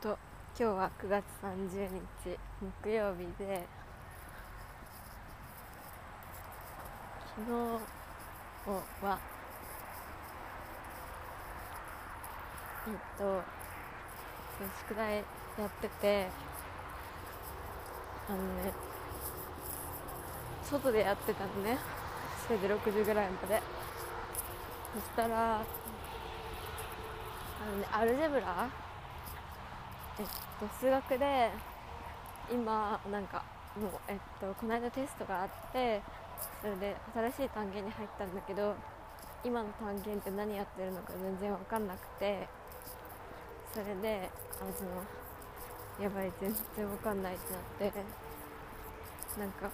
と今日は9月30日木曜日で昨日はえっと宿題やっててあのね外でやってたのね。それで6時ぐらいまで。そしたらあのねアルジェブラえっと、数学で今なんかもう、えっと、この間テストがあってそれで新しい単元に入ったんだけど今の単元って何やってるのか全然分かんなくてそれであのやばい全然分かんないってなってなんか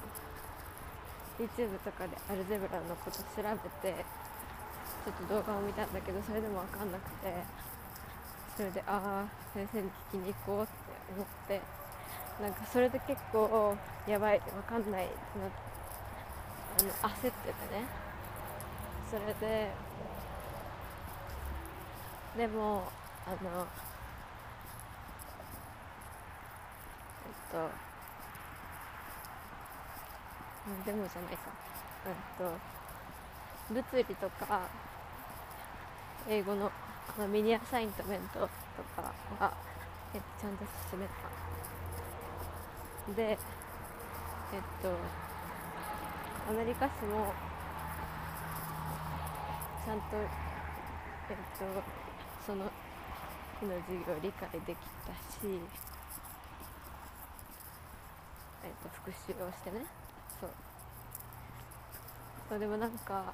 YouTube とかでアルジェブラのこと調べてちょっと動画を見たんだけどそれでも分かんなくて。それでああ先生に聞きに行こうって思ってなんかそれで結構やばいわかんないってなあの焦っててね。それででもあのえっとでもじゃないか。えっと物理とか英語のまあ、ミニアサイントメントとかは、えっと、ちゃんと進めた。でえっとアメリカ史もちゃんとえっとその日の授業理解できたしえっと復習をしてね。そう。そうでもなんか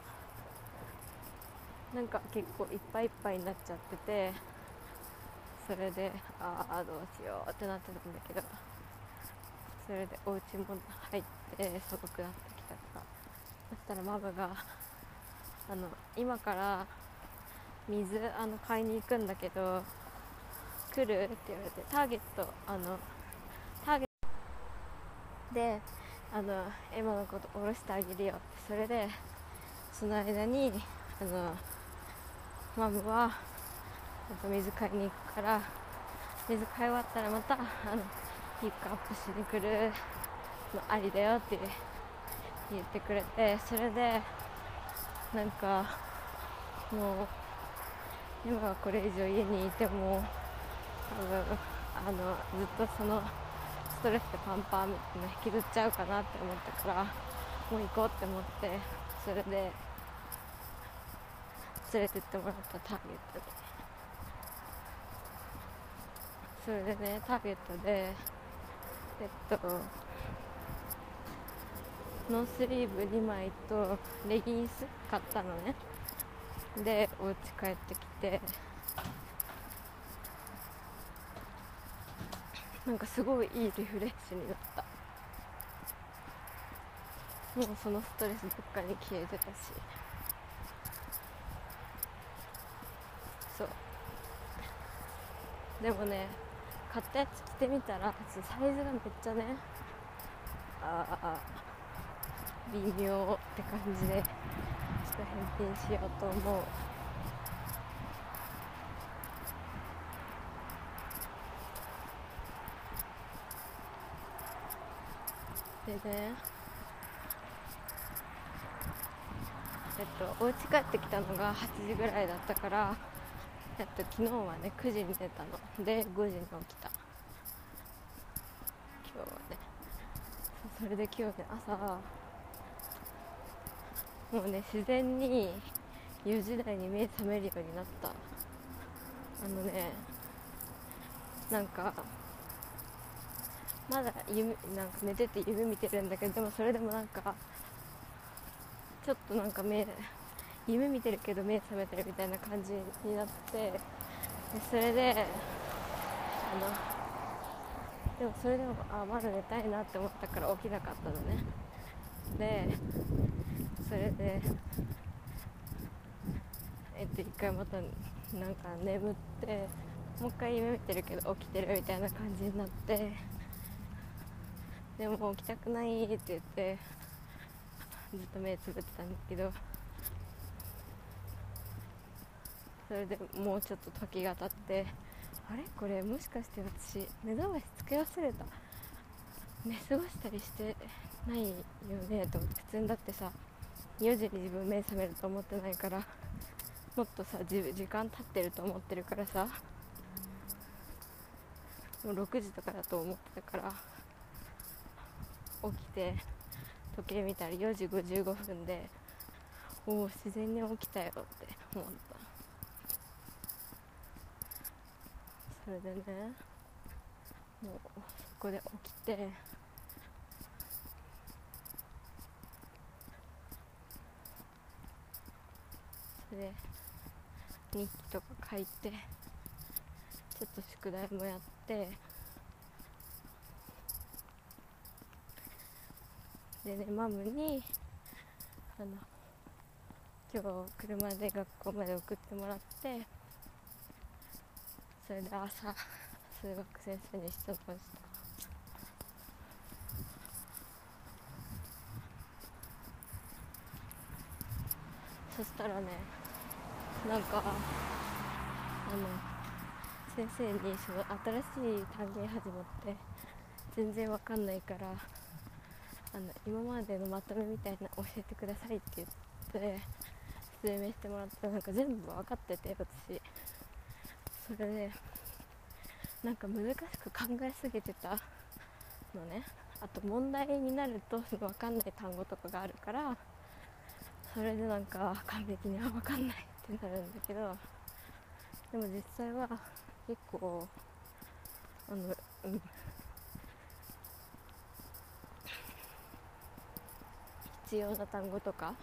なんか結構いっぱいいっぱいになっちゃっててそれでああどうしようってなってたんだけどそれでお家も入って寒くなってきたか。らそしたらママがあの今から水あの買いに行くんだけど来るって言われてターゲットあのターゲットであのエマのこと下ろしてあげるよって。それでその間にあのマムは水買いに行くから水買い終わったらまたあのピックアップしに来るのありだよって言ってくれてそれでなんかもう今はこれ以上家にいても多分あのずっとそのストレスでパンパンみたいな引きずっちゃうかなって思ったからもう行こうって思ってそれで連れてってもらったターゲットでそれでねターゲットでえっとノースリーブ2枚とレギンス買ったのね。でお家帰ってきて。なんかすごいいいリフレッシュになった。もうそのストレスどっかに消えてたしそうでもね買ったやつ着てみたらサイズがめっちゃねああ微妙って感じでちょっと返品しようと思う。でねえっとお家帰ってきたのが8時ぐらいだったからえっと昨日はね9時に寝たの。で5時に起きた。今日はね。それで今日ね朝もうね自然に4時台に目覚めるようになった。あのねなんかまだ夢なんか寝てて夢見てるんだけどでもそれでもなんかちょっとなんか目夢見てるけど目覚めてるみたいな感じになってでそれであのでもそれでもあまだ寝たいなって思ったから起きなかったのね。でそれでえっと一回またなんか眠ってもう一回夢見てるけど起きてるみたいな感じになってでも起きたくないって言ってずっと目つぶってたんだけどそれでもうちょっと時が経ってあれ？これ？もしかして私目覚ましつけ忘れた。寝過ごしたりしてないよねと普通だってさ4時に自分目覚めると思ってないからもっとさ時間経ってると思ってるからさもう6時とかだと思ってたから起きて時計見たら4時55分でおお自然に起きたよって思ったそれでねもうそこで起きてそれで日記とか書いてちょっと宿題もやってでねマムにあの今日車で学校まで送ってもらってそれで朝数学先生に質問した。そしたらねなんかあの先生にその新しい単元始まって全然わかんないからあの今までのまとめみたいな教えてくださいって言って説明してもらったらなんか全部分かってて私。それでなんか難しく考えすぎてた。のね。あと問題になるとその分かんない単語とかがあるからそれでなんか完璧にあ分かんないってなるんだけどでも実際は結構あの、うん、必要な単語とか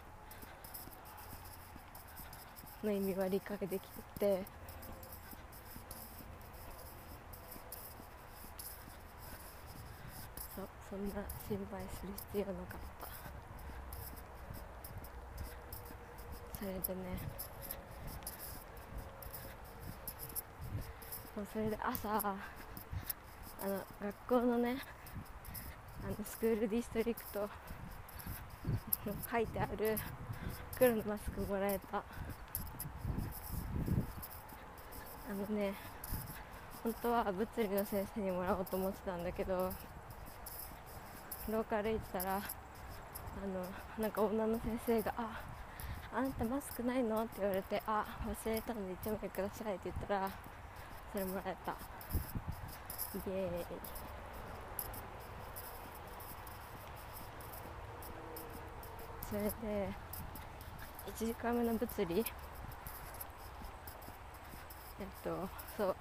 の意味は理解できててそんな心配する必要なかった。それでね。そうそれで朝あの学校のねあのスクールディストリクト書いてある黒のマスクもらえた。あのね本当は物理の先生にもらおうと思ってたんだけど廊下歩いてたらあのなんか女の先生が「ああんたマスクないの?」って言われて「あ忘れたので1枚ください」って言ったらそれもらえた。イエーイ。それで1時間目の物理。えっとそう。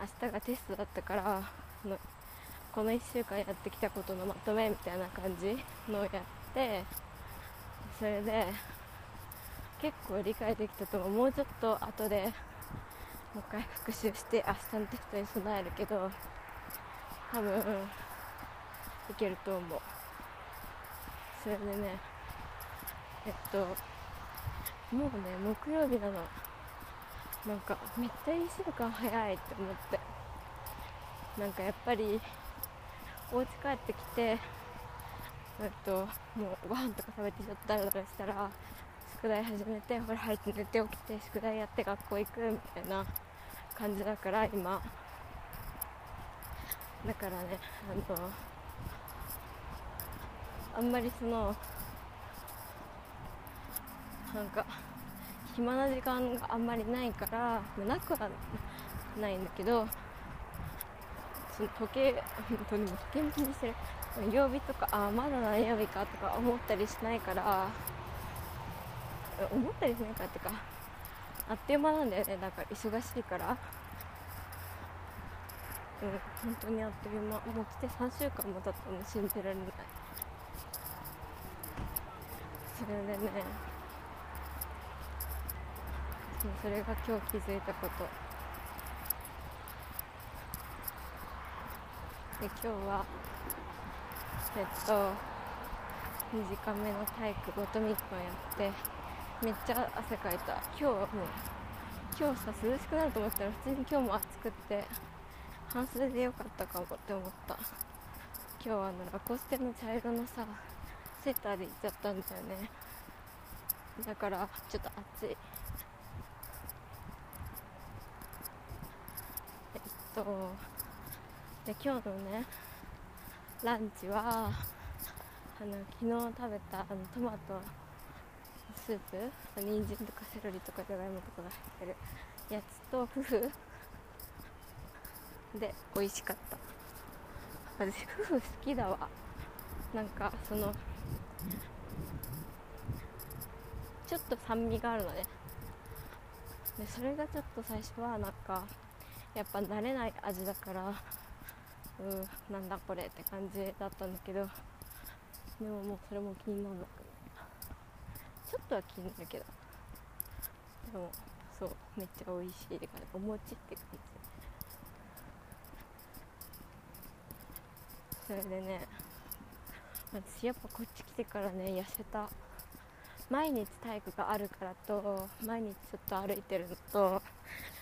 明日がテストだったからのこの1週間やってきたことのまとめみたいな感じのをやってそれで結構理解できたと思う。もうちょっと後でもう一回復習して明日のテストに備えるけど多分いけると思う。それでねえっともうね木曜日なの。なんかめっちゃ1週間早いって思って。なんかやっぱりお家帰ってきてえっともうご飯とか食べてちょっとダラダラしたら宿題始めてほら入って寝て起きて宿題やって学校行くみたいな感じだから今。だからねあのあんまりそのなんか暇な時間があんまりないからなくはないんだけど時計本当にも時計も気にしてる。曜日とかああまだ何曜日かとか思ったりしないから思ったりしないからってか。あっという間なんだよね。だから忙しいから。うん本当にあっという間。もう来て3週間も経ったの。信じられない。それでね。そうそれが今日気づいたこと。で今日はえっと2時間目の体育ごと3日やってめっちゃ汗かいた。今日はもう今日さ涼しくなると思ったら普通に今日も暑くって半袖でよかったかもって思った。今日はあのラコステの茶色のさセーターで行っちゃったんだよね。だからちょっと暑い。えっとで今日のねランチはあの昨日食べたあのトマトスープ人参とかセロリとかじゃがいもとかが入ってるやつとフフ。で美味しかった。私フフ好きだわ。なんかそのちょっと酸味があるのね。でそれがちょっと最初はなんかやっぱ慣れない味だからうんなんだこれって感じだったんだけどでももうそれも気にならなくちょっとは気になるけどでもそうめっちゃ美味しいって感じお餅って感じ。それでね私やっぱこっち来てからね痩せた。毎日体育があるからと毎日ちょっと歩いてるのと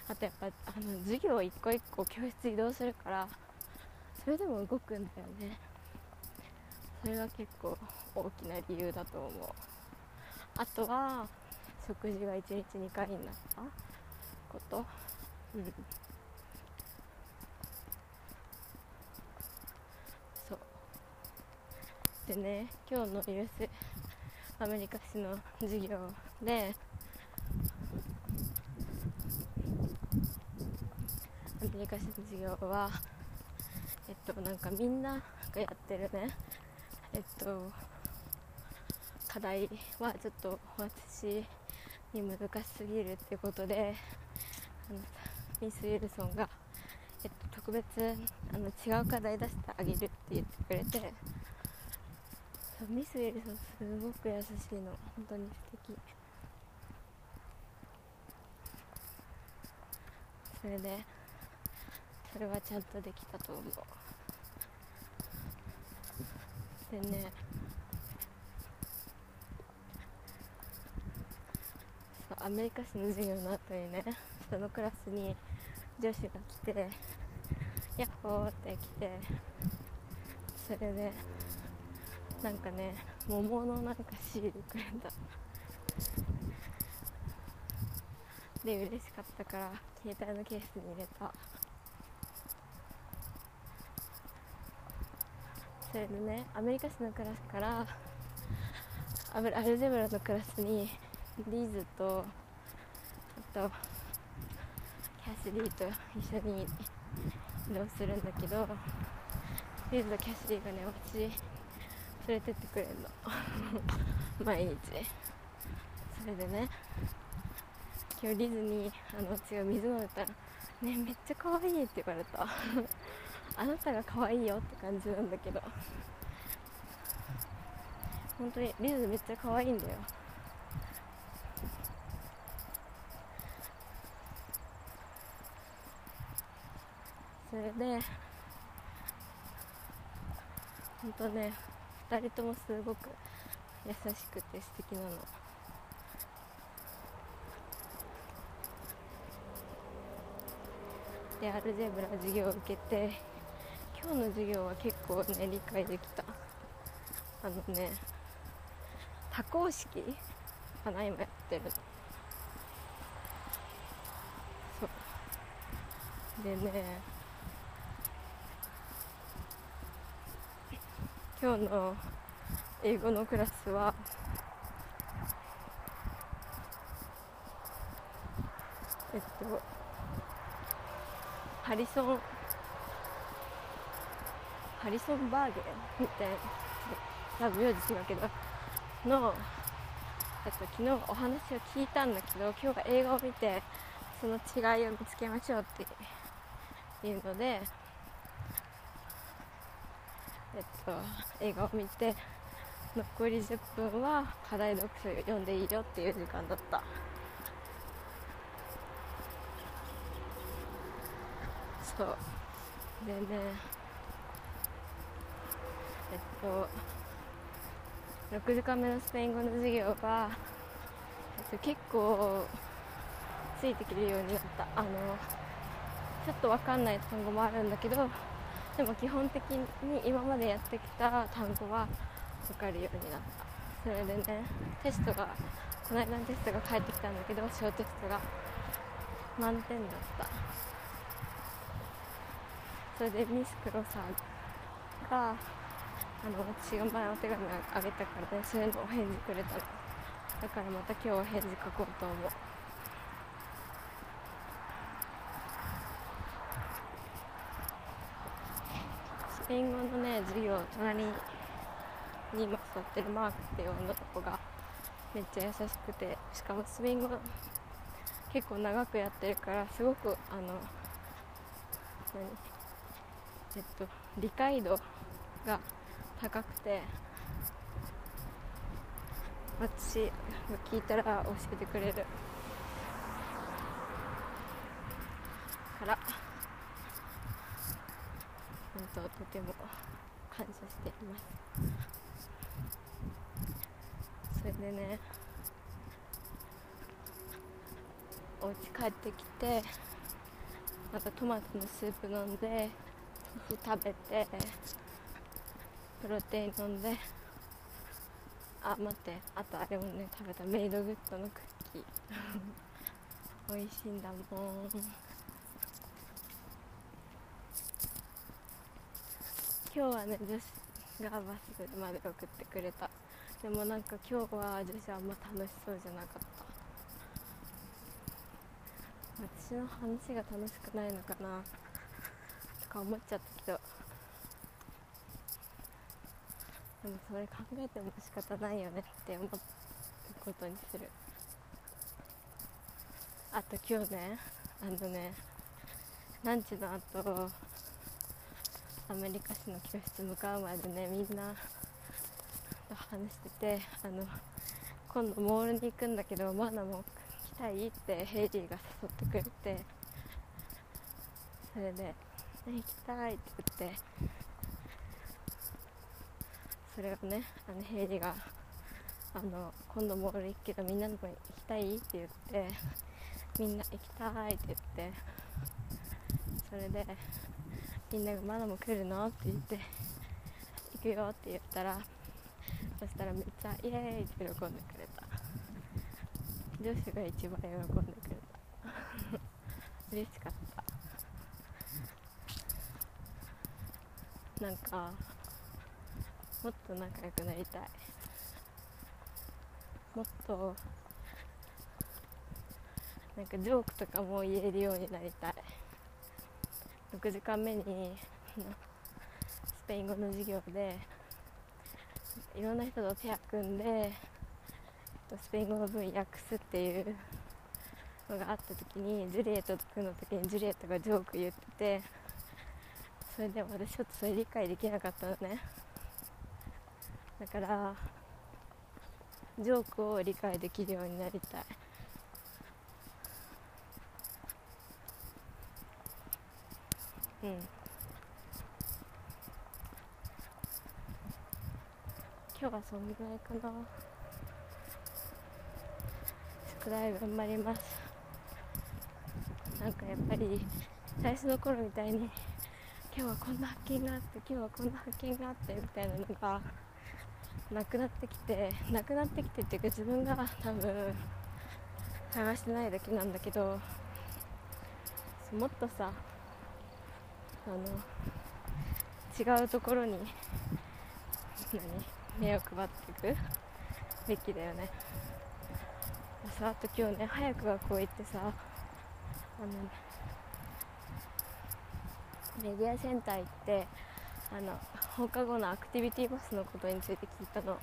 あとやっぱあの授業一個一個教室移動するからそれでも動くんだよね。それが結構大きな理由だと思う。あとは食事が1日2回になったこと。うん。そう。でね今日の US アメリカ史の授業でアメリカ史の授業はえっとなんかみんながやってるね。えっと課題はちょっと私に難しすぎるっていうことであのミス・ウィルソンが、えっと、特別あの違う課題出してあげるって言ってくれてそうミス・ウィルソンすごく優しいの。本当に素敵。それでそれはちゃんとできたと思う。でね。そうアメリカ史の授業の後にねそのクラスに女子が来て「ヤッホー!」って来てそれでなんかね桃のなんかシールくれた。で嬉しかったから携帯のケースに入れた。それでねアメリカ史のクラスからアルジェブラのクラスにリーズとあとキャシリーと一緒に移動するんだけどリーズとキャシリーがね私連れてってくれるの。毎日。それでね今日リズにあの違う水飲んでたら「ねめっちゃ可愛いって言われた。あなたが可愛いよって感じなんだけど。本当にリズめっちゃ可愛いんだよ。それで本当ね2人ともすごく優しくて素敵なの。でアルジェブラ授業を受けて今日の授業は結構ね理解できた。あのね多項式かな今やってるそう。でね今日の英語のクラスはえっとハリソンハリソン・バーゲンみたいな多分名字違うけどの、えっと、昨日お話を聞いたんだけど今日は映画を見てその違いを見つけましょうっていうのでえっと映画を見て残り10分は課題読書を読んでいいよっていう時間だった。そう。でねえっと6時間目のスペイン語の授業が、えっと、結構ついてきるようになった。あのちょっと分かんない単語もあるんだけどでも基本的に今までやってきた単語は分かるようになった。それでねテストがこの間のテストが返ってきたんだけど小テストが満点だった。それでミスクロさんがあの私が前お手紙あげたからねそういうのお返事くれたの。だからまた今日は返事書こうと思う。スペイン語のね授業隣に今座ってるマークっていう女の子がめっちゃ優しくてしかもスペイン語結構長くやってるからすごくあの何？えっと理解度が高くて。私聞いたら教えてくれる。から。本当とても感謝しています。それでねお家帰ってきてまたトマトのスープ飲んで食べて。プロテイン飲んで。あ待って。あとあれもね食べた。メイドグッドのクッキー。美味しいんだもん。今日はね女子がバスまで送ってくれた。でもなんか今日は女子あんま楽しそうじゃなかった。私の話が楽しくないのかな。とか思っちゃったけど。でもそれ考えても仕方ないよねって思うことにする。あと今日ねあのねランチの後アメリカ史の教室向かうまでねみんなと話しててあの今度モールに行くんだけどマナも来たいってヘイリーが誘ってくれてそれで「行きたい」って言ってそれをねあのヘイリーがあの今度モール行くけどみんなのとこに行きたいって言ってみんな行きたいって言ってそれでみんなが「マナも来るの?」って言って「行くよ」って言ったらそしたらめっちゃ「イエーイ!」って喜んでくれた女子が一番喜んでくれた 嬉しかったなんかもっと仲良くなりたい。もっとなんかジョークとかも言えるようになりたい。6時間目にスペイン語の授業でいろんな人とペア組んでスペイン語の文訳すっていうのがあった時にジュリエットと組む時にジュリエットがジョーク言っててそれで私ちょっとそれ理解できなかったのね。だからジョークを理解できるようになりたい。うん。今日はそんぐらいかな。宿題頑張ります。なんかやっぱり最初の頃みたいに今日はこんな発見があって今日はこんな発見があってみたいなのがなくなってきてなくなってきてっていうか自分が多分探してないだけなんだけどもっとさあの違うところに何目を配っていくべきだよね。さあと今日ね早く学校行ってさあのメディアセンター行ってあの放課後のアクティビティバスのことについて聞いたの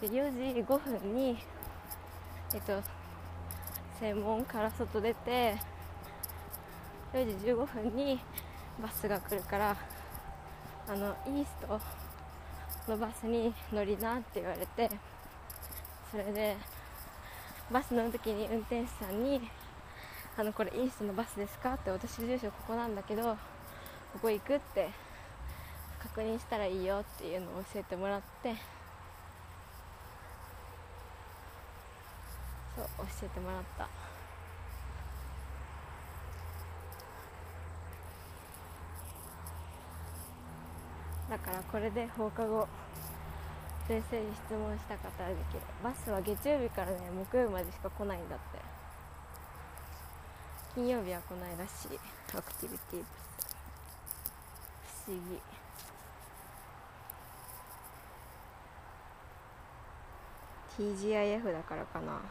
で4時5分にえっと専門から外出て4時15分にバスが来るからあのイーストのバスに乗りなって言われてそれでバス乗る時に運転手さんに「あのこれイーストのバスですか?」って私住所ここなんだけどここ行くって確認したらいいよっていうのを教えてもらってそう教えてもらった。だからこれで放課後先生に質問したかったらできる。バスは月曜日からね木曜日までしか来ないんだって。金曜日は来ないらしい。アクティビティバス。思議。TGIF だからかな。